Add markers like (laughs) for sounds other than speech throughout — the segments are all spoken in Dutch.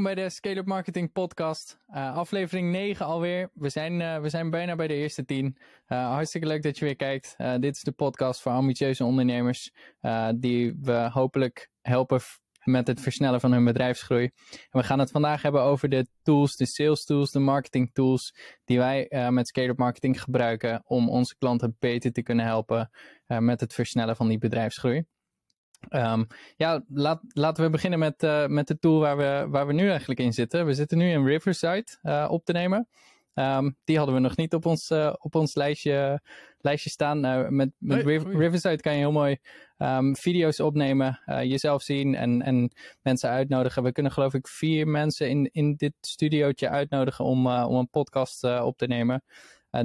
welkom bij de Scale Up Marketing Podcast. Uh, aflevering 9 alweer. We zijn, uh, we zijn bijna bij de eerste 10. Uh, hartstikke leuk dat je weer kijkt. dit is de podcast voor ambitieuze ondernemers. die we hopelijk helpen met het versnellen van hun bedrijfsgroei. En we gaan het vandaag hebben over de tools, de sales tools, de marketing tools. die wij met Scale Up Marketing gebruiken. om onze klanten beter te kunnen helpen met het versnellen van die bedrijfsgroei. Um, ja, laat, laten we beginnen met, uh, met de tool waar we, waar we nu eigenlijk in zitten. We zitten nu in Riverside uh, op te nemen. Um, die hadden we nog niet op ons, uh, op ons lijstje, lijstje staan. met met nee, Riverside kan je heel mooi um, video's opnemen, jezelf zien en, en mensen uitnodigen. We kunnen geloof ik vier mensen in, in dit studiootje uitnodigen om, om een podcast op te nemen.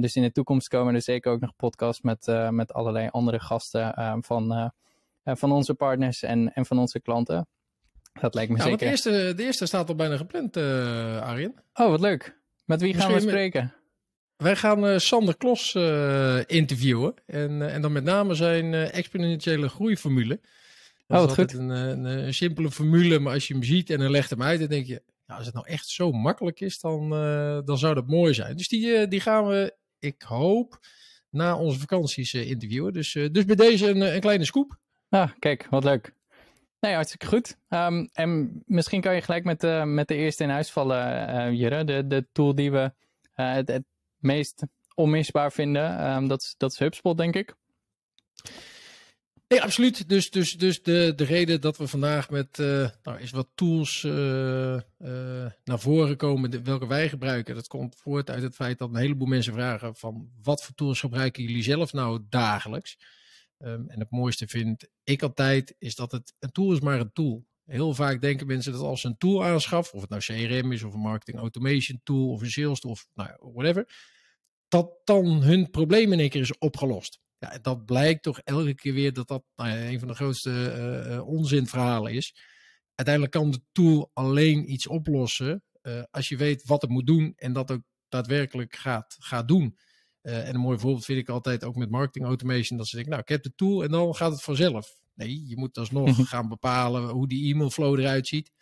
dus in de toekomst komen er zeker ook nog podcasts met, met allerlei andere gasten van eh, van onze partners en, en van onze klanten. Dat lijkt me zeker. De eerste, de eerste staat al bijna gepland, uh, Arjen. Oh, wat leuk. Met wie gaan we spreken? Wij gaan uh, Sander Klos uh, interviewen. En, en dan met name zijn exponentiële groeiformule. Dat oh, wat goed. Een, een, een, simpele formule, maar als je hem ziet en dan legt hem uit, dan denk je, nou, als het nou echt zo makkelijk is, dan, dan zou dat mooi zijn. Dus die, die gaan we, ik hoop, na onze vakanties interviewen. Dus, dus bij deze een, een kleine scoop. Ah, kijk, wat leuk. Nee, hartstikke goed. Um, en misschien kan je gelijk met, uh, met de eerste in huis vallen, uh, Jure. De, de tool die we uh, het, het, meest onmisbaar vinden, um, dat, dat is HubSpot, denk ik. Nee, absoluut. Dus, dus, dus de, de reden dat we vandaag met nou, is wat tools naar voren komen, welke wij gebruiken, dat komt voort uit het feit dat een heleboel mensen vragen van wat voor tools gebruiken jullie zelf nou dagelijks? Um, en het mooiste vind ik altijd, is dat het een tool is maar een tool. Heel vaak denken mensen dat als ze een tool aanschaffen, of het nou CRM is, of een marketing automation tool, of een sales tool, of nou, whatever, dat dan hun probleem in één keer is opgelost. Ja, dat blijkt toch elke keer weer dat dat nou een van de grootste uh, onzinverhalen is. Uiteindelijk kan de tool alleen iets oplossen uh, als je weet wat het moet doen en dat ook daadwerkelijk gaat, gaat doen. Uh, en een mooi voorbeeld vind ik altijd ook met marketing automation. Dat ze denken, nou, ik heb de tool en dan gaat het vanzelf. Nee, je moet alsnog mhm. gaan bepalen hoe die e-mail flow eruit ziet.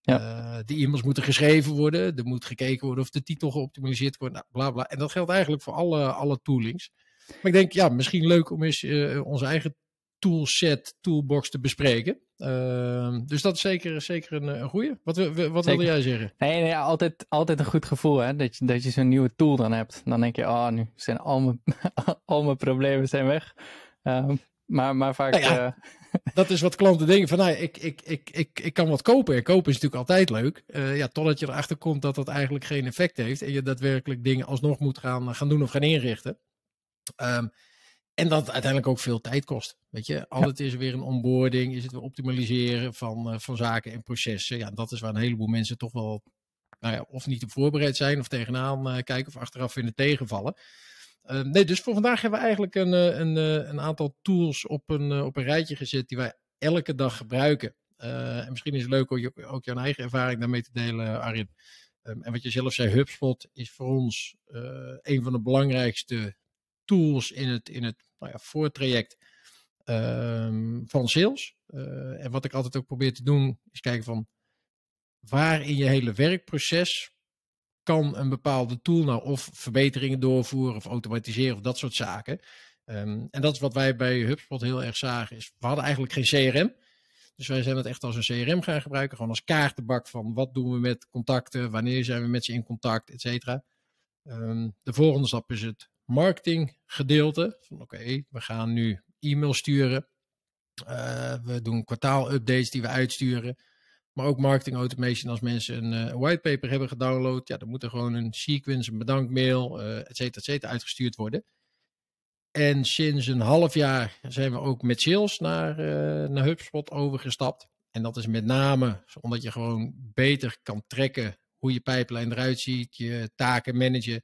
Ja. Uh, die e-mails moeten geschreven worden. Er moet gekeken worden of de titel geoptimaliseerd wordt. Nou, bla bla. En dat geldt eigenlijk voor alle, alle toolings. Maar ik denk, ja, misschien leuk om eens uh, onze eigen toolset, toolbox te bespreken. Uh, dus dat is zeker, zeker een, een goeie. Wat, wat wilde jij zeggen? Nee, nee altijd, altijd een goed gevoel hè? dat je, dat je zo'n nieuwe tool dan hebt. Dan denk je, oh, nu zijn al mijn, (laughs) al mijn problemen zijn weg. Uh, maar, maar vaak... Nou ja, uh... (laughs) dat is wat klanten denken van, nou, ik, ik, ik, ik, ik kan wat kopen. En kopen is natuurlijk altijd leuk. Uh, ja, totdat je erachter komt dat dat eigenlijk geen effect heeft. En je daadwerkelijk dingen alsnog moet gaan, gaan doen of gaan inrichten. Um, en dat uiteindelijk ook veel tijd kost. Weet je, altijd is er weer een onboarding, is het weer optimaliseren van, uh, van zaken en processen. Ja, dat is waar een heleboel mensen toch wel, nou ja, of niet op voorbereid zijn of tegenaan uh, kijken of achteraf vinden tegenvallen. Uh, nee, dus voor vandaag hebben we eigenlijk een, een, een aantal tools op een, op een rijtje gezet die wij elke dag gebruiken. en misschien is het leuk om ook jouw eigen ervaring daarmee te delen, Arjen. Um, en wat je zelf zei, HubSpot is voor ons een van de belangrijkste tools in het, in het nou ja, voortraject um, van sales. Uh, en wat ik altijd ook probeer te doen, is kijken van waar in je hele werkproces kan een bepaalde tool nou of verbeteringen doorvoeren of automatiseren of dat soort zaken. Um, en dat is wat wij bij HubSpot heel erg zagen. Is, we hadden eigenlijk geen CRM. Dus wij zijn het echt als een CRM gaan gebruiken. Gewoon als kaartenbak van wat doen we met contacten, wanneer zijn we met ze in contact, et cetera. Um, de volgende stap is het marketing gedeelte. Van oké, we gaan nu e-mail sturen. Uh, we doen kwartaal-updates die we uitsturen. Maar ook marketing automation als mensen een uh, whitepaper hebben gedownload. Ja, dan moet er gewoon een sequence, een bedankmail, uh, et cetera, et cetera, uitgestuurd worden. En sinds een half jaar zijn we ook met sales naar, naar HubSpot overgestapt. En dat is met name omdat je gewoon beter kan trekken hoe je pipeline eruit ziet, je taken managen.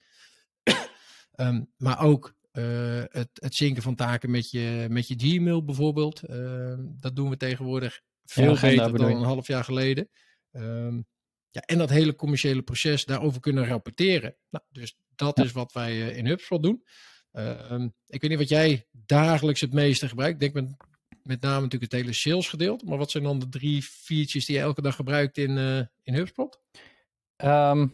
Um, maar ook uh, het, het zinken van taken met je, met je Gmail bijvoorbeeld. Uh, dat doen we tegenwoordig veel ja, beter dan een half jaar geleden. Um, ja, en dat hele commerciële proces daarover kunnen rapporteren. Nou, dus dat ja. is wat wij uh, in HubSpot doen. Um, ik weet niet wat jij dagelijks het meeste gebruikt. Ik denk met, met name natuurlijk het hele sales gedeelte. Maar wat zijn dan de drie features die je elke dag gebruikt in, in HubSpot? Ehm,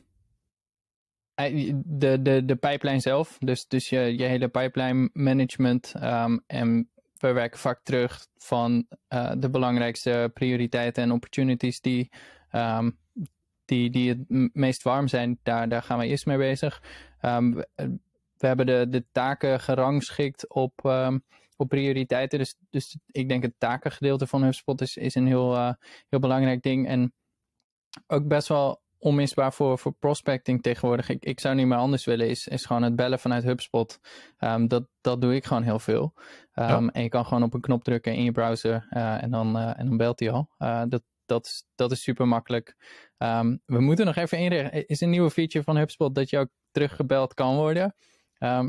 de, de, de pipeline zelf, dus, dus je, je hele pipeline management. Ehm, en we werken vaak terug van uh, de belangrijkste prioriteiten en opportunities die, um, die, die het meest warm zijn. Daar, daar gaan we eerst mee bezig. Um, we, we, hebben de, de taken gerangschikt op, op prioriteiten. Dus, dus ik denk het takengedeelte van HubSpot is, is een heel, uh, heel belangrijk ding. En ook best wel onmisbaar voor, voor prospecting tegenwoordig. Ik, ik zou niet meer anders willen, is, is gewoon het bellen vanuit HubSpot. Um, dat, dat doe ik gewoon heel veel. Um, En je kan gewoon op een knop drukken in je browser uh, en, dan, uh, en dan belt hij al. Uh, dat, dat, is, dat is super makkelijk. Um, we moeten nog even inrichten. is een nieuwe feature van HubSpot dat je ook teruggebeld kan worden.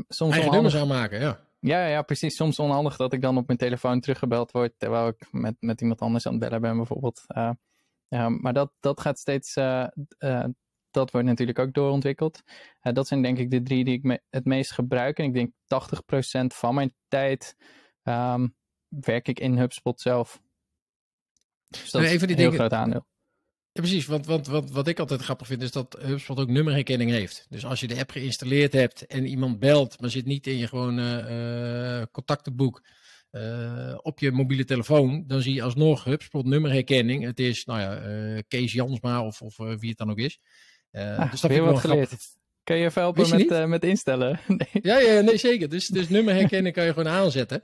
soms Eigen nummers aanmaken, ja. Ja, ja, precies. Soms onhandig dat ik dan op mijn telefoon teruggebeld word terwijl ik met, met iemand anders aan het bellen ben bijvoorbeeld. Ja, maar dat, dat gaat steeds, uh, uh, dat wordt natuurlijk ook doorontwikkeld. dat zijn denk ik de drie die ik me het meest gebruik. En ik denk 80% van mijn tijd um, werk ik in HubSpot zelf. Dus dat is een heel dingen... groot aandeel. Ja, precies. Want, want, want wat ik altijd grappig vind is dat HubSpot ook nummerherkenning heeft. Dus als je de app geïnstalleerd hebt en iemand belt, maar zit niet in je gewone contactenboek uh, op je mobiele telefoon, dan zie je alsnog HubSpot nummerherkenning. Het is, nou ja, uh, Kees Jansma of, of uh, wie het dan ook is. Ah, dus dat wel geleerd. Kun je even helpen met, met instellen? (laughs) Nee. Ja, ja, nee, zeker. Dus, dus nummerherkenning kan je gewoon aanzetten.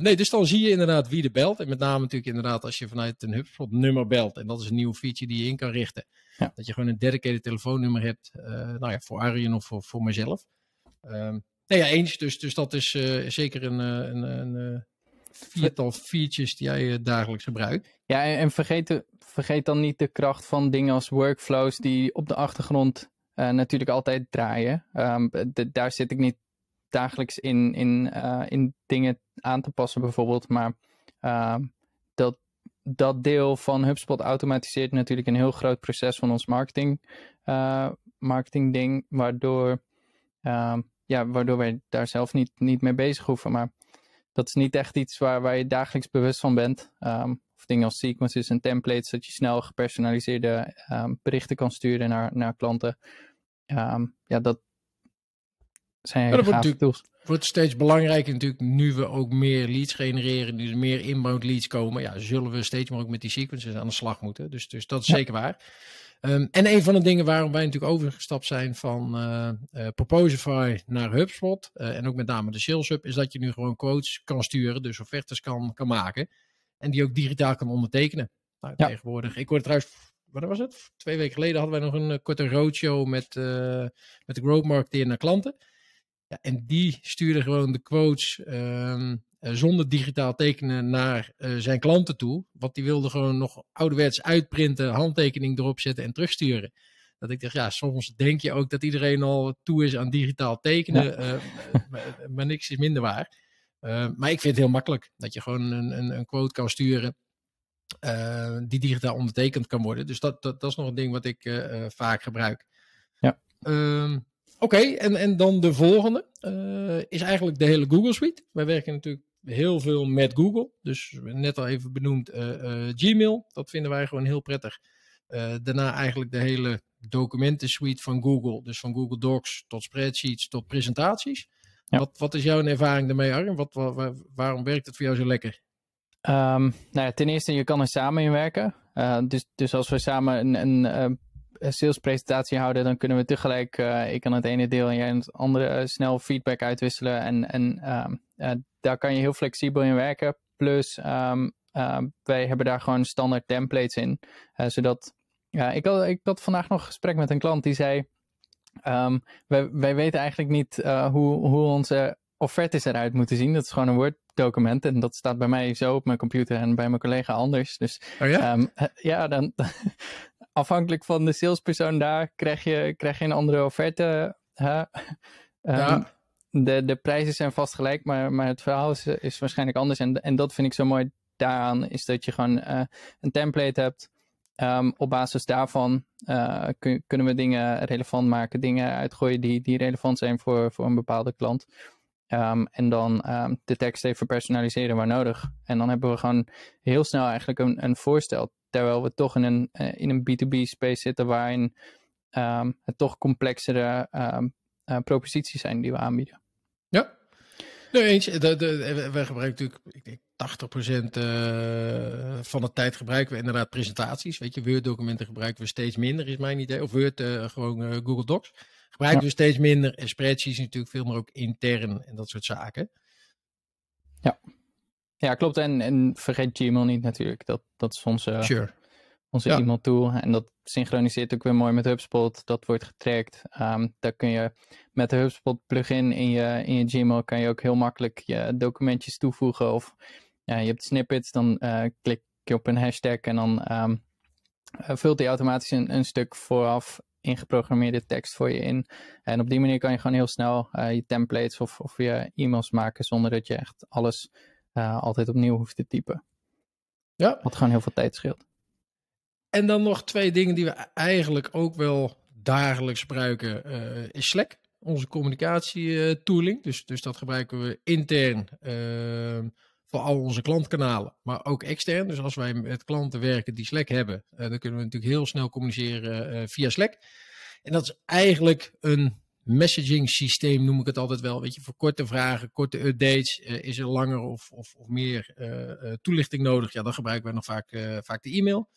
Nee, dus dan zie je inderdaad wie er belt. En met name natuurlijk inderdaad als je vanuit een HubSpot nummer belt. En dat is een nieuwe feature die je in kan richten. Ja. Dat je gewoon een dedicated telefoonnummer hebt. Nou ja, voor Arjen of voor, voor mezelf. Um, nee, ja, eens. Dus, dus dat is zeker een, een, een viertal features die jij dagelijks gebruikt. Ja, en, vergeet, dan niet de kracht van dingen als workflows die op de achtergrond natuurlijk altijd draaien. Um, daar zit ik niet dagelijks in, in, in dingen aan te passen bijvoorbeeld. Maar uh, dat, dat deel van HubSpot automatiseert natuurlijk een heel groot proces van ons marketing, marketing ding. Waardoor, ehm, ja, waardoor wij daar zelf niet, niet mee bezig hoeven. Maar dat is niet echt iets waar, waar je dagelijks bewust van bent. Um, of dingen als sequences en templates, dat je snel gepersonaliseerde um, berichten kan sturen naar, naar klanten. Um, ja, dat zijn hele ja, dat wordt wordt steeds belangrijker natuurlijk, nu we ook meer leads genereren, nu er meer inbound leads komen, ja, zullen we steeds meer ook met die sequences aan de slag moeten. Dus, dus dat is ja. zeker waar. Um, en een van de dingen waarom wij natuurlijk overgestapt zijn van uh, uh, Proposify naar HubSpot, uh, en ook met name de Sales Hub, is dat je nu gewoon quotes kan sturen, dus offertes kan, kan maken. En die ook digitaal kan ondertekenen. Nou, ja. tegenwoordig. Ik hoorde trouwens, wat was het? Twee weken geleden hadden wij nog een korte roadshow met, met de growth marketeer naar klanten. Ja, en die stuurde gewoon de quotes um, uh, zonder digitaal tekenen naar zijn klanten toe. Want die wilde gewoon nog ouderwets uitprinten, handtekening erop zetten en terugsturen. Dat ik dacht, ja, soms denk je ook dat iedereen al toe is aan digitaal tekenen, ja. maar, maar niks is minder waar. Maar ik vind het heel makkelijk dat je gewoon een, een, een quote kan sturen uh, die digitaal ondertekend kan worden. Dus dat, dat, dat is nog een ding wat ik uh, vaak gebruik. Ja. Ehm, oké, okay, en, en dan de volgende is eigenlijk de hele Google Suite. Wij werken natuurlijk heel veel met Google. Dus net al even benoemd Gmail. Dat vinden wij gewoon heel prettig. daarna eigenlijk de hele documenten suite van Google. Dus van Google Docs tot spreadsheets tot presentaties. Ja. Wat, wat is jouw ervaring daarmee, Arjen? Wat, wat, waarom werkt het voor jou zo lekker? Um, nou ja, ten eerste, je kan er samen in werken. Uh, dus, dus als we samen een, een, een salespresentatie houden, dan kunnen we tegelijk, uh, ik kan het ene deel en jij het andere, snel feedback uitwisselen. En, en um, daar kan je heel flexibel in werken. Plus, um, wij hebben daar gewoon standaard templates in. zodat, ja, ik had, ik had vandaag nog een gesprek met een klant die zei, Um, wij, wij, weten eigenlijk niet uh, hoe, hoe onze offertes eruit moeten zien. Dat is gewoon een Word-document en dat staat bij mij zo op mijn computer en bij mijn collega anders. Dus oh ja? Um, ja, dan (laughs) afhankelijk van de salespersoon daar krijg je, krijg je een andere offerte. Um, ja. De, de prijzen zijn vast gelijk, maar, maar het verhaal is, waarschijnlijk anders. En, en dat vind ik zo mooi daaraan, is dat je gewoon uh, een template hebt Um, op basis daarvan kun, kunnen we dingen relevant maken, dingen uitgooien die, die relevant zijn voor, voor een bepaalde klant. Um, en dan um, de tekst even personaliseren waar nodig. En dan hebben we gewoon heel snel eigenlijk een, een voorstel. Terwijl we toch in een, uh, in een B2B space zitten waarin het toch complexere proposities zijn die we aanbieden. Nee, eens. De, gebruiken natuurlijk, ik denk 80% uh, van de tijd gebruiken we inderdaad presentaties. Weet je, Word-documenten gebruiken we steeds minder, is mijn idee. Of Word, uh, gewoon uh, Google Docs. Gebruiken ja. we steeds minder. En spreadsheets natuurlijk veel meer ook intern en dat soort zaken. Ja, ja klopt. En, en vergeet Gmail niet natuurlijk. Dat, dat is onze, sure. Onze ja. e-mail tool. En dat synchroniseert ook weer mooi met HubSpot. Dat wordt getrackt. Um, daar kun je met de HubSpot plugin in je, in je Gmail kan je ook heel makkelijk je documentjes toevoegen. Of ja, je hebt snippets, dan uh, klik je op een hashtag en dan um, vult hij automatisch een, een stuk vooraf ingeprogrammeerde tekst voor je in. En op die manier kan je gewoon heel snel uh, je templates of, of je e-mails maken zonder dat je echt alles uh, altijd opnieuw hoeft te typen. Ja. Wat gewoon heel veel tijd scheelt. En dan nog twee dingen die we eigenlijk ook wel dagelijks gebruiken, uh, is Slack. Onze communicatietooling. Dus, dus dat gebruiken we intern ehm, voor al onze klantkanalen, maar ook extern. Dus als wij met klanten werken die Slack hebben, uh, dan kunnen we natuurlijk heel snel communiceren uh, via Slack. En dat is eigenlijk een messaging systeem, noem ik het altijd wel. Weet je, voor korte vragen, korte updates, is er langer of, of, of meer toelichting nodig? Ja, dan gebruiken wij nog vaak, vaak de e-mail.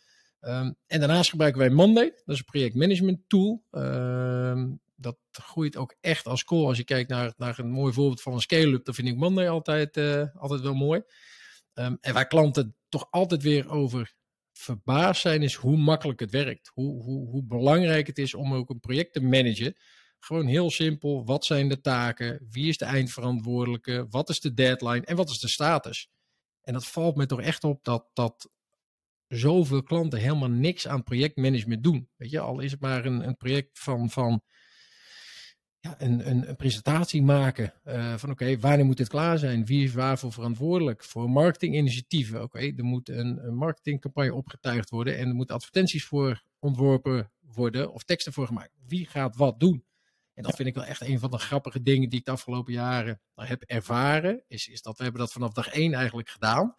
Um, en daarnaast gebruiken wij Monday, dat is een projectmanagement tool. Um, dat groeit ook echt als call. Als je kijkt naar, naar een mooi voorbeeld van een scale-up, dan vind ik Monday altijd, uh, altijd wel mooi. Um, en waar klanten toch altijd weer over verbaasd zijn, is hoe makkelijk het werkt. Hoe, hoe, hoe belangrijk het is om ook een project te managen. Gewoon heel simpel. Wat zijn de taken? Wie is de eindverantwoordelijke? Wat is de deadline? En wat is de status? En dat valt me toch echt op dat, dat zoveel klanten helemaal niks aan projectmanagement doen. Weet je, al is het maar een, een project van, van ja, een, een, een, presentatie maken uh, van oké, okay, wanneer moet dit klaar zijn? Wie is waarvoor verantwoordelijk? Voor marketinginitiatieven. Oké, okay, er moet een, een, marketingcampagne opgetuigd worden en er moeten advertenties voor ontworpen worden of teksten voor gemaakt. Wie gaat wat doen? En dat vind ik wel echt een van de grappige dingen die ik de afgelopen jaren heb ervaren. Is, is dat we hebben dat vanaf dag één eigenlijk gedaan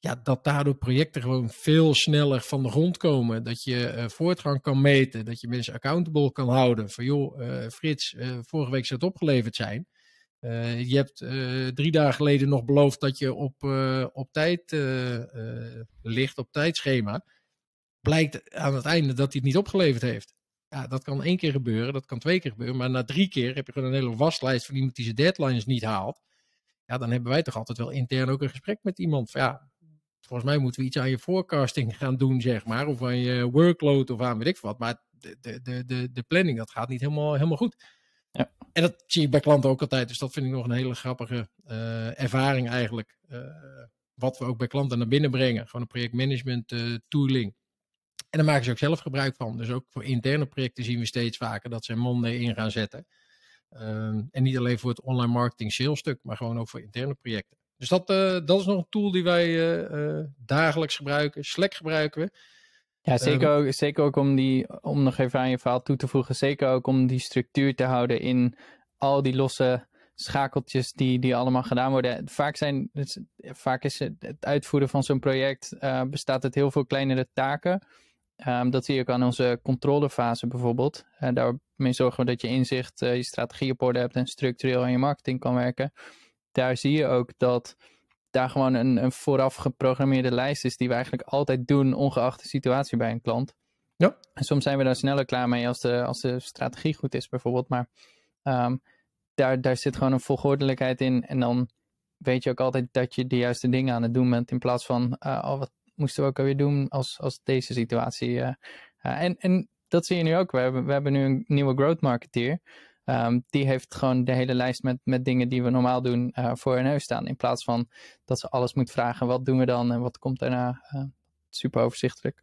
ja, dat daardoor projecten gewoon veel sneller van de grond komen. Dat je uh, voortgang kan meten, dat je mensen accountable kan houden. Van joh, uh, Frits, uh, vorige week zou het opgeleverd zijn. je hebt drie dagen geleden nog beloofd dat je op, op tijd ligt, op tijdschema. Blijkt aan het einde dat hij het niet opgeleverd heeft. Ja, dat kan één keer gebeuren, dat kan twee keer gebeuren. Maar na drie keer heb je gewoon een hele waslijst van iemand die zijn deadlines niet haalt. Ja, dan hebben wij toch altijd wel intern ook een gesprek met iemand. Van, ja, volgens mij moeten we iets aan je forecasting gaan doen, zeg maar. Of aan je workload of aan weet ik wat. Maar de, de, de, de planning, dat gaat niet helemaal, helemaal goed. Ja. En dat zie ik bij klanten ook altijd. Dus dat vind ik nog een hele grappige uh, ervaring eigenlijk. Uh, wat we ook bij klanten naar binnen brengen. Gewoon een projectmanagement uh, tooling. En daar maken ze ook zelf gebruik van. Dus ook voor interne projecten zien we steeds vaker dat ze Monday in gaan zetten. Um, en niet alleen voor het online marketing sales stuk, maar gewoon ook voor interne projecten. Dus dat, uh, dat is nog een tool die wij uh, uh, dagelijks gebruiken. Slack gebruiken we. Ja, zeker, um, ook, zeker ook om die, om nog even aan je verhaal toe te voegen, zeker ook om die structuur te houden in al die losse schakeltjes die, die allemaal gedaan worden. Vaak, zijn, het, vaak is het, het uitvoeren van zo'n project bestaat uit heel veel kleinere taken. Um, dat zie je ook aan onze controlefase bijvoorbeeld. Uh, daarmee zorgen we dat je inzicht, uh, je strategie op orde hebt en structureel aan je marketing kan werken daar zie je ook dat daar gewoon een, een vooraf geprogrammeerde lijst is die we eigenlijk altijd doen, ongeacht de situatie bij een klant. Ja. En soms zijn we daar sneller klaar mee als de, als de strategie goed is, bijvoorbeeld. Maar um, daar, daar zit gewoon een volgordelijkheid in. En dan weet je ook altijd dat je de juiste dingen aan het doen bent. In plaats van, uh, oh, wat moesten we ook alweer doen als, als deze situatie. Uh, uh, en, en dat zie je nu ook. We hebben, we hebben nu een nieuwe growth marketeer. Um, die heeft gewoon de hele lijst met, met dingen die we normaal doen uh, voor hun neus staan. In plaats van dat ze alles moet vragen, wat doen we dan en wat komt daarna. Uh, super overzichtelijk.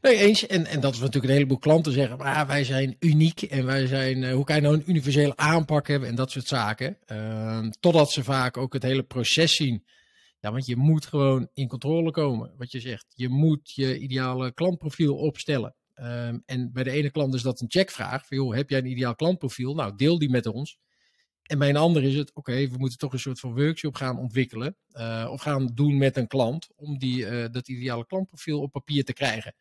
Nee, eens. En, en dat is natuurlijk een heleboel klanten zeggen, wij zijn uniek en wij zijn, uh, hoe kan je nou een universele aanpak hebben en dat soort zaken. Uh, totdat ze vaak ook het hele proces zien. Ja, want je moet gewoon in controle komen, wat je zegt. Je moet je ideale klantprofiel opstellen. Um, en bij de ene klant is dat een checkvraag. Van, joh, heb jij een ideaal klantprofiel? Nou, deel die met ons. En bij een ander is het, oké, okay, we moeten toch een soort van workshop gaan ontwikkelen. Uh, of gaan doen met een klant om die, uh, dat ideale klantprofiel op papier te krijgen.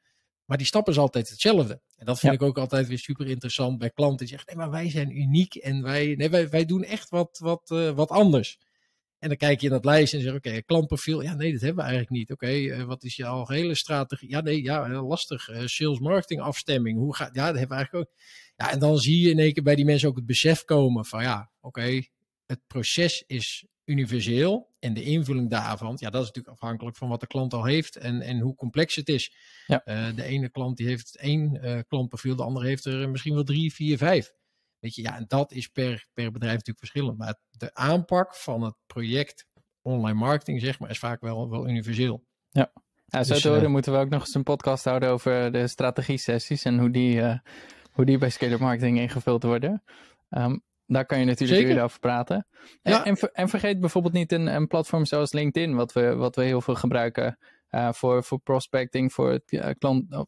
Maar die stap is altijd hetzelfde. En dat vind ik ook altijd weer super interessant bij klanten die zeggen, nee, maar wij zijn uniek en wij, nee, wij, wij doen echt wat, wat, uh, wat anders. En dan kijk je in dat lijstje en zeg oké, okay, klantprofiel. Ja, nee, dat hebben we eigenlijk niet. Oké, okay, uh, wat is je algehele strategie? Ja, nee, ja, lastig. Uh, sales marketing afstemming. Hoe gaat, ja, dat hebben we eigenlijk ook. Ja, en dan zie je in één keer bij die mensen ook het besef komen van ja, oké, okay, het proces is universeel. En de invulling daarvan, ja, dat is natuurlijk afhankelijk van wat de klant al heeft en, en hoe complex het is. Ja. Uh, de ene klant die heeft één uh, klantprofiel, de andere heeft er misschien wel drie, vier, vijf. Weet je, ja, en dat is per, per bedrijf natuurlijk verschillend. Maar de aanpak van het project online marketing, zeg maar, is vaak wel, wel universeel. Ja. Ja, zo dus, uh, moeten we ook nog eens een podcast houden over de strategie-sessies en hoe die, hoe die bij Scalar Marketing ingevuld worden. Um, daar kan je natuurlijk weer over praten. Ja. En, en, vergeet bijvoorbeeld niet een, een, platform zoals LinkedIn, wat we, wat we heel veel gebruiken uh, voor, voor prospecting, voor het klant.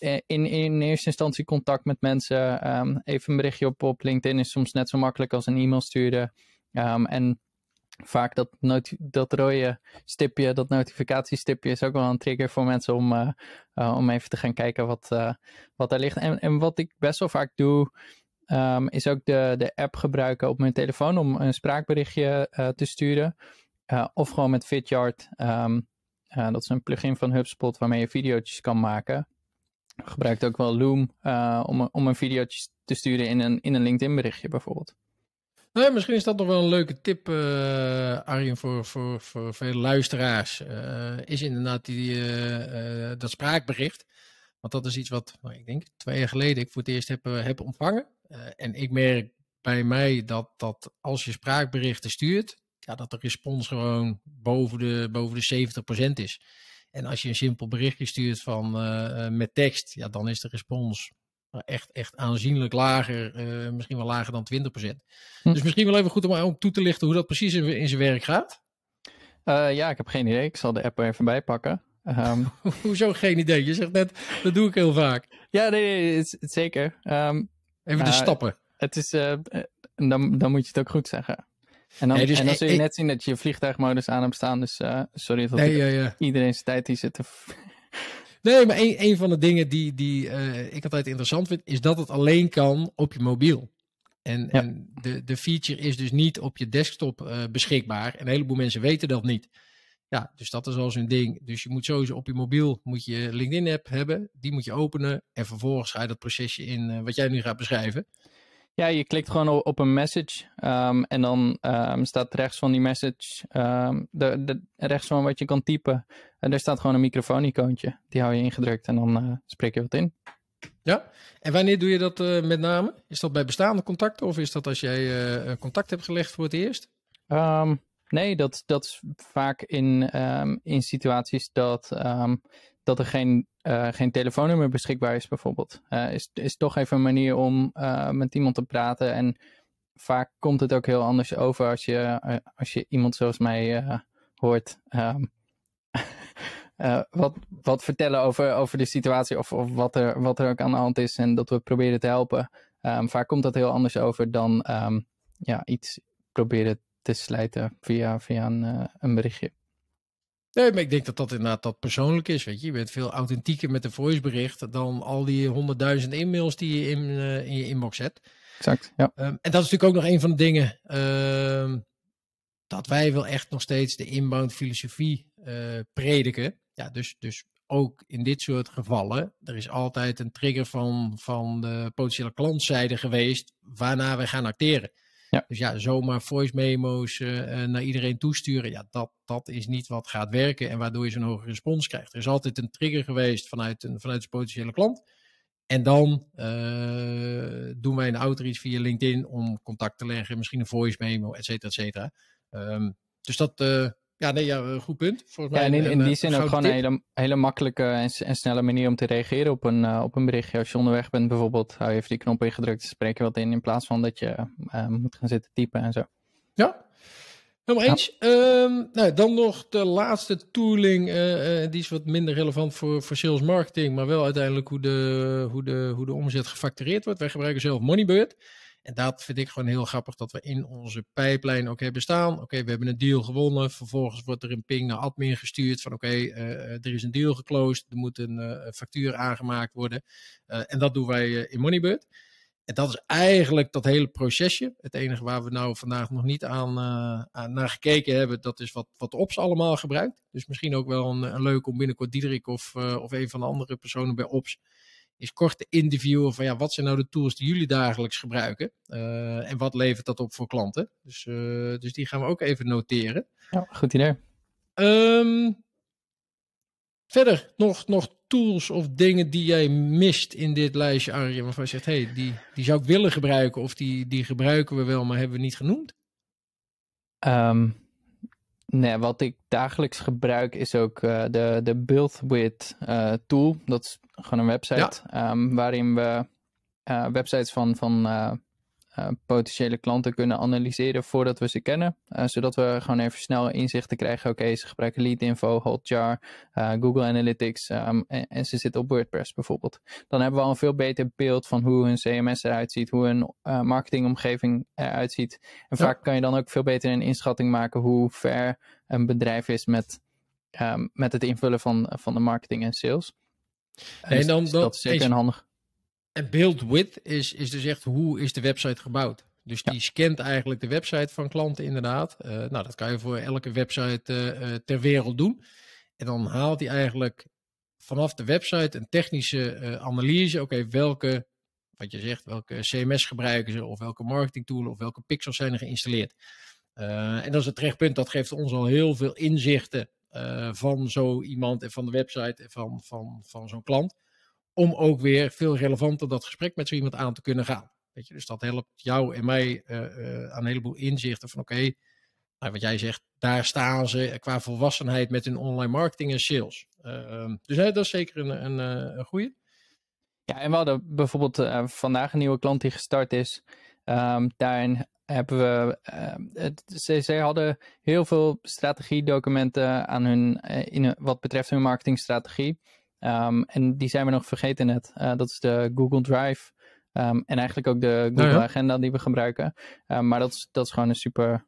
Uh, in, in eerste instantie contact met mensen. Um, even een berichtje op, op LinkedIn is soms net zo makkelijk als een e-mail sturen. Um, en vaak dat, dat rode stipje, dat notificatiestipje, is ook wel een trigger voor mensen om, uh, uh, om even te gaan kijken wat, uh, wat er ligt. En, en wat ik best wel vaak doe, um, is ook de, de app gebruiken op mijn telefoon om een spraakberichtje te sturen. of gewoon met Vidyard. Dat is een plugin van HubSpot waarmee je video's kan maken. Gebruikt ook wel Loom om, om een videootje te sturen in een, in een LinkedIn berichtje bijvoorbeeld. Nou, misschien is dat nog wel een leuke tip, uh, Arjen, voor, voor, voor vele luisteraars. Uh, is inderdaad die, dat spraakbericht. Want dat is iets wat, nou, ik denk, twee jaar geleden ik voor het eerst heb, heb ontvangen. en ik merk bij mij dat, dat als je spraakberichten stuurt, ja, dat de respons gewoon boven de, boven de 70% is. En als je een simpel berichtje stuurt van, met tekst, ja, dan is de respons echt, echt aanzienlijk lager, uh, misschien wel lager dan 20%. Hm. Dus misschien wel even goed om, om toe te lichten hoe dat precies in, in zijn werk gaat. Uh, ja, ik heb geen idee. Ik zal de app er even bij pakken. Um... (laughs) Hoezo geen idee? Je zegt net, dat doe ik heel vaak. Ja, nee, nee het, het zeker. Um, even de stappen. Het is, dan, dan moet je het ook goed zeggen. En dan, nee, dus en dan zul je ik, net zien dat je vliegtuigmodus aan hebt staan. Dus sorry dat nee, ja. iedereen zijn tijd die zit te (laughs) Nee, maar een, een van de dingen die, die uh, ik altijd interessant vind, is dat het alleen kan op je mobiel. En, ja. en de, de feature is dus niet op je desktop uh, beschikbaar. En een heleboel mensen weten dat niet. Ja, dus dat is al zo'n ding. Dus je moet sowieso op je mobiel moet je LinkedIn-app hebben. Die moet je openen. En vervolgens ga je dat procesje in uh, wat jij nu gaat beschrijven. Ja, je klikt gewoon op een message um, en dan um, staat rechts van die message, um, de, de, rechts van wat je kan typen, en daar staat gewoon een microfoon-icoontje. Die hou je ingedrukt en dan uh, spreek je wat in. Ja, en wanneer doe je dat uh, met name? Is dat bij bestaande contacten of is dat als jij uh, contact hebt gelegd voor het eerst? nee, dat, dat is vaak in, in situaties dat dat er geen, uh, geen telefoonnummer beschikbaar is, bijvoorbeeld. Uh, is, is toch even een manier om uh, met iemand te praten. En vaak komt het ook heel anders over als je, als je iemand zoals mij hoort. Um, (laughs) wat, wat vertellen over, over de situatie of, of wat, er, wat er ook aan de hand is. En dat we proberen te helpen. Um, vaak komt dat heel anders over dan um, ja, iets proberen te slijten via, via een, een berichtje. Nee, maar ik denk dat dat inderdaad dat persoonlijk is. Weet je, je bent veel authentieker met een voicebericht dan al die honderdduizend e-mails die je in, uh, in je inbox hebt. Exact, ja. Um, en dat is natuurlijk ook nog een van de dingen uh, dat wij wel echt nog steeds de inbound filosofie uh, prediken. Ja, dus, dus ook in dit soort gevallen, er is altijd een trigger van, van de potentiële klantzijde geweest waarna wij gaan acteren. Ja. Dus ja, zomaar voice memo's uh, naar iedereen toesturen, ja, dat, dat is niet wat gaat werken en waardoor je zo'n hoge respons krijgt. Er is altijd een trigger geweest vanuit een vanuit de potentiële klant. En dan uh, doen wij een outreach via LinkedIn om contact te leggen, misschien een voice memo, et cetera, et cetera. Um, dus dat, ja, nee, ja, goed punt. Volgens ja, mij en in, in die zin ook gewoon een hele, hele makkelijke en, en, snelle manier om te reageren op een, uh, op een berichtje. Als je onderweg bent bijvoorbeeld, hou je even die knop ingedrukt, spreek je wat in in plaats van dat je uh, moet gaan zitten typen en zo. Ja, helemaal eens. Ja. Um, nou, dan nog de laatste tooling, uh, die is wat minder relevant voor, voor sales marketing, maar wel uiteindelijk hoe de, hoe, de, hoe de omzet gefactureerd wordt. Wij gebruiken zelf Moneybird. En dat vind ik gewoon heel grappig dat we in onze pijplijn ook hebben staan. Oké, we hebben een deal gewonnen. Vervolgens wordt er een ping naar admin gestuurd van oké, er is een deal geclosed. Er moet een factuur aangemaakt worden. en dat doen wij in Moneybird. En dat is eigenlijk dat hele procesje. Het enige waar we nou vandaag nog niet aan, naar gekeken hebben, dat is wat, wat Ops allemaal gebruikt. Dus misschien ook wel een, een leuk om binnenkort Diederik of, of een van de andere personen bij Ops is kort te interviewen van ja, wat zijn nou de tools die jullie dagelijks gebruiken uh, en wat levert dat op voor klanten. Dus, dus die gaan we ook even noteren. Ja, goed idee. Um, verder nog, nog tools of dingen die jij mist in dit lijstje, Arjen, waarvan je zegt, hé, hey, die, die zou ik willen gebruiken of die, die gebruiken we wel, maar hebben we niet genoemd? Um, nee, wat ik dagelijks gebruik is ook uh, de, de Build With uh, tool. Dat is gewoon een website ja. um, waarin we uh, websites van, van uh, potentiële klanten kunnen analyseren voordat we ze kennen. Zodat we gewoon even snel inzichten krijgen. Oké, okay, ze gebruiken Leadinfo, Hotjar, Google Analytics um, en, en, ze zitten op WordPress bijvoorbeeld. Dan hebben we al een veel beter beeld van hoe hun CMS eruit ziet, hoe hun marketingomgeving eruit ziet. En ja. vaak kan je dan ook veel beter een inschatting maken hoe ver een bedrijf is met, um, met het invullen van, van de marketing en sales. En dan, dus dat is zeker een handig. En build with is, is dus echt hoe is de website gebouwd. Dus die ja. scant eigenlijk de website van klanten inderdaad. Uh, nou, dat kan je voor elke website uh, uh, ter wereld doen. En dan haalt hij eigenlijk vanaf de website een technische analyse. Oké, okay, welke, wat je zegt, welke CMS gebruiken ze, of welke marketingtool, of welke pixels zijn er geïnstalleerd. en dat is het terechtpunt, dat geeft ons al heel veel inzichten van zo iemand en van de website en van, van, van zo'n klant om ook weer veel relevanter dat gesprek met zo iemand aan te kunnen gaan. Weet je, dus dat helpt jou en mij uh, uh, aan een heleboel inzichten van oké, nou, wat jij zegt, daar staan ze qua volwassenheid met hun online marketing en sales. Uh, dus dat is zeker een, een, een goede. Ja, en we hadden bijvoorbeeld vandaag een nieuwe klant die gestart is. Um, daarin hebben we, het, ze, ze, hadden heel veel strategiedocumenten aan hun, in, wat betreft hun marketingstrategie. Um, en die zijn we nog vergeten net. Uh, dat is de Google Drive. Um, en eigenlijk ook de Google ja, ja. Agenda die we gebruiken. Maar dat is, dat is gewoon een super,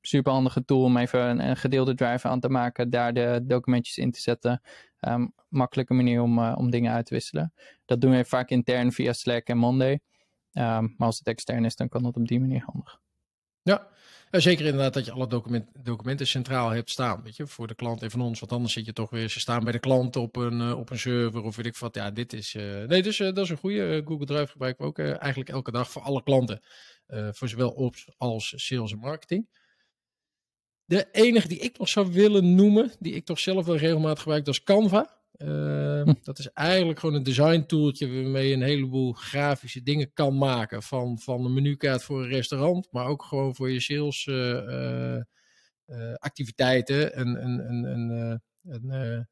super handige tool om even een, een, gedeelde drive aan te maken. Daar de documentjes in te zetten. makkelijke manier om, uh, om dingen uit te wisselen. Dat doen we vaak intern via Slack en Monday. Maar als het extern is, dan kan dat op die manier handig. Ja, zeker inderdaad dat je alle document, documenten centraal hebt staan, weet je, voor de klant en van ons. Want anders zit je toch weer, ze staan bij de klant op een, uh, op een server of weet ik wat. Ja, dit is, uh, nee, dus uh, dat is een goede. Google Drive gebruiken we ook eigenlijk elke dag voor alle klanten. voor zowel ops als sales en marketing. De enige die ik nog zou willen noemen, die ik toch zelf wel regelmatig gebruik, dat is Canva. Uh, hm. Dat is eigenlijk gewoon een design tooltje waarmee je een heleboel grafische dingen kan maken. Van, van een menukaart voor een restaurant, maar ook gewoon voor je sales uh, uh, activiteiten. Een, een, een, een, een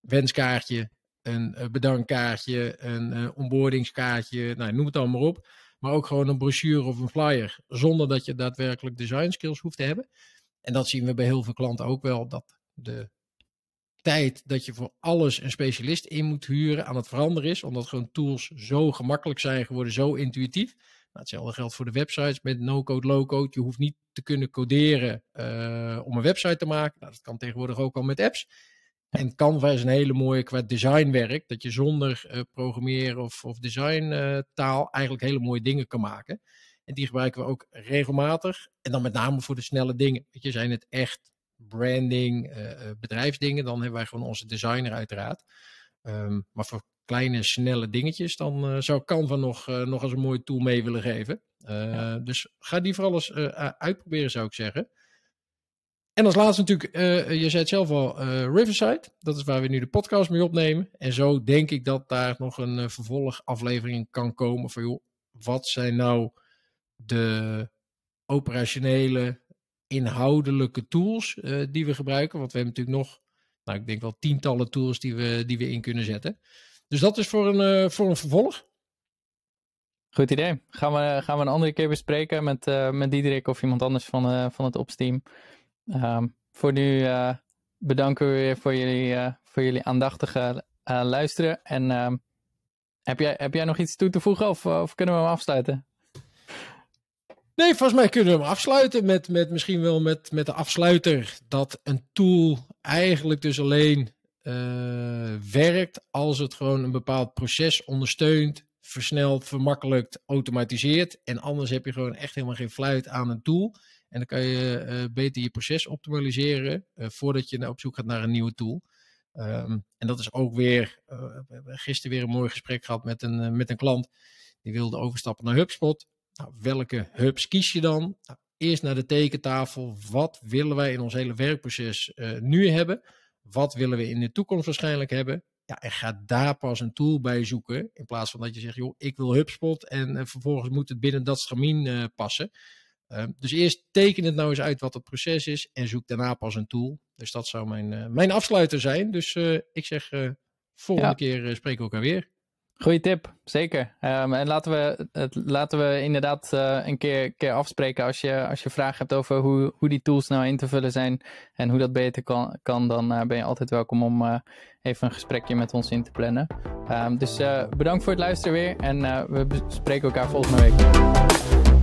wenskaartje, een bedankkaartje, een onboardingskaartje, nou, noem het dan maar op. Maar ook gewoon een brochure of een flyer, zonder dat je daadwerkelijk design skills hoeft te hebben. En dat zien we bij heel veel klanten ook wel, dat de tijd dat je voor alles een specialist in moet huren aan het veranderen is. Omdat gewoon tools zo gemakkelijk zijn geworden, zo intuïtief. Nou, hetzelfde geldt voor de websites met no-code, low-code. Je hoeft niet te kunnen coderen uh, om een website te maken. Nou, dat kan tegenwoordig ook al met apps. En Canva is een hele mooie qua designwerk. Dat je zonder uh, programmeren of, of designtaal uh, eigenlijk hele mooie dingen kan maken. En die gebruiken we ook regelmatig. En dan met name voor de snelle dingen. Weet je, zijn het echt branding, uh, bedrijfsdingen, dan hebben wij gewoon onze designer uiteraard. Um, maar voor kleine, snelle dingetjes, dan uh, zou Canva nog, uh, nog eens een mooie tool mee willen geven. Ja. Dus ga die vooral eens uitproberen, zou ik zeggen. En als laatste natuurlijk, je zei het zelf al, Riverside. Dat is waar we nu de podcast mee opnemen. En zo denk ik dat daar nog een vervolgaflevering kan komen van, joh, wat zijn nou de operationele inhoudelijke tools uh, die we gebruiken. Want we hebben natuurlijk nog, nou, ik denk wel tientallen tools die we, die we in kunnen zetten. Dus dat is voor een, uh, voor een vervolg. Goed idee. Gaan we, gaan we een andere keer bespreken met, uh, met Diederik of iemand anders van, van het Ops-team. Um, voor nu bedanken we weer voor jullie, voor jullie aandachtige luisteren. En um, heb, jij, heb jij nog iets toe te voegen of, of kunnen we hem afsluiten? Nee, volgens mij kunnen we hem afsluiten met, met misschien wel met, met de afsluiter dat een tool eigenlijk dus alleen uh, werkt als het gewoon een bepaald proces ondersteunt, versnelt, vermakkelijkt, automatiseert. En anders heb je gewoon echt helemaal geen fluit aan een tool. En dan kan je uh, beter je proces optimaliseren uh, voordat je op zoek gaat naar een nieuwe tool. Um, en dat is ook weer, we hebben gisteren weer een mooi gesprek gehad met een, met een klant. Die wilde overstappen naar HubSpot. Nou, welke hubs kies je dan? Nou, eerst naar de tekentafel. Wat willen wij in ons hele werkproces uh, nu hebben? Wat willen we in de toekomst waarschijnlijk hebben? Ja, en ga daar pas een tool bij zoeken. In plaats van dat je zegt, joh, ik wil HubSpot. En uh, vervolgens moet het binnen dat stramien uh, passen. dus eerst teken het nou eens uit wat het proces is. En zoek daarna pas een tool. Dus dat zou mijn, mijn afsluiter zijn. Dus ik zeg, volgende ja. keer spreken we elkaar weer. Goeie tip, zeker. Um, en laten we, het, laten we inderdaad uh, een keer, keer afspreken. Als je, als je vragen hebt over hoe, hoe die tools nou in te vullen zijn en hoe dat beter kan, kan dan uh, ben je altijd welkom om uh, even een gesprekje met ons in te plannen. Um, dus bedankt voor het luisteren weer en we spreken elkaar volgende week.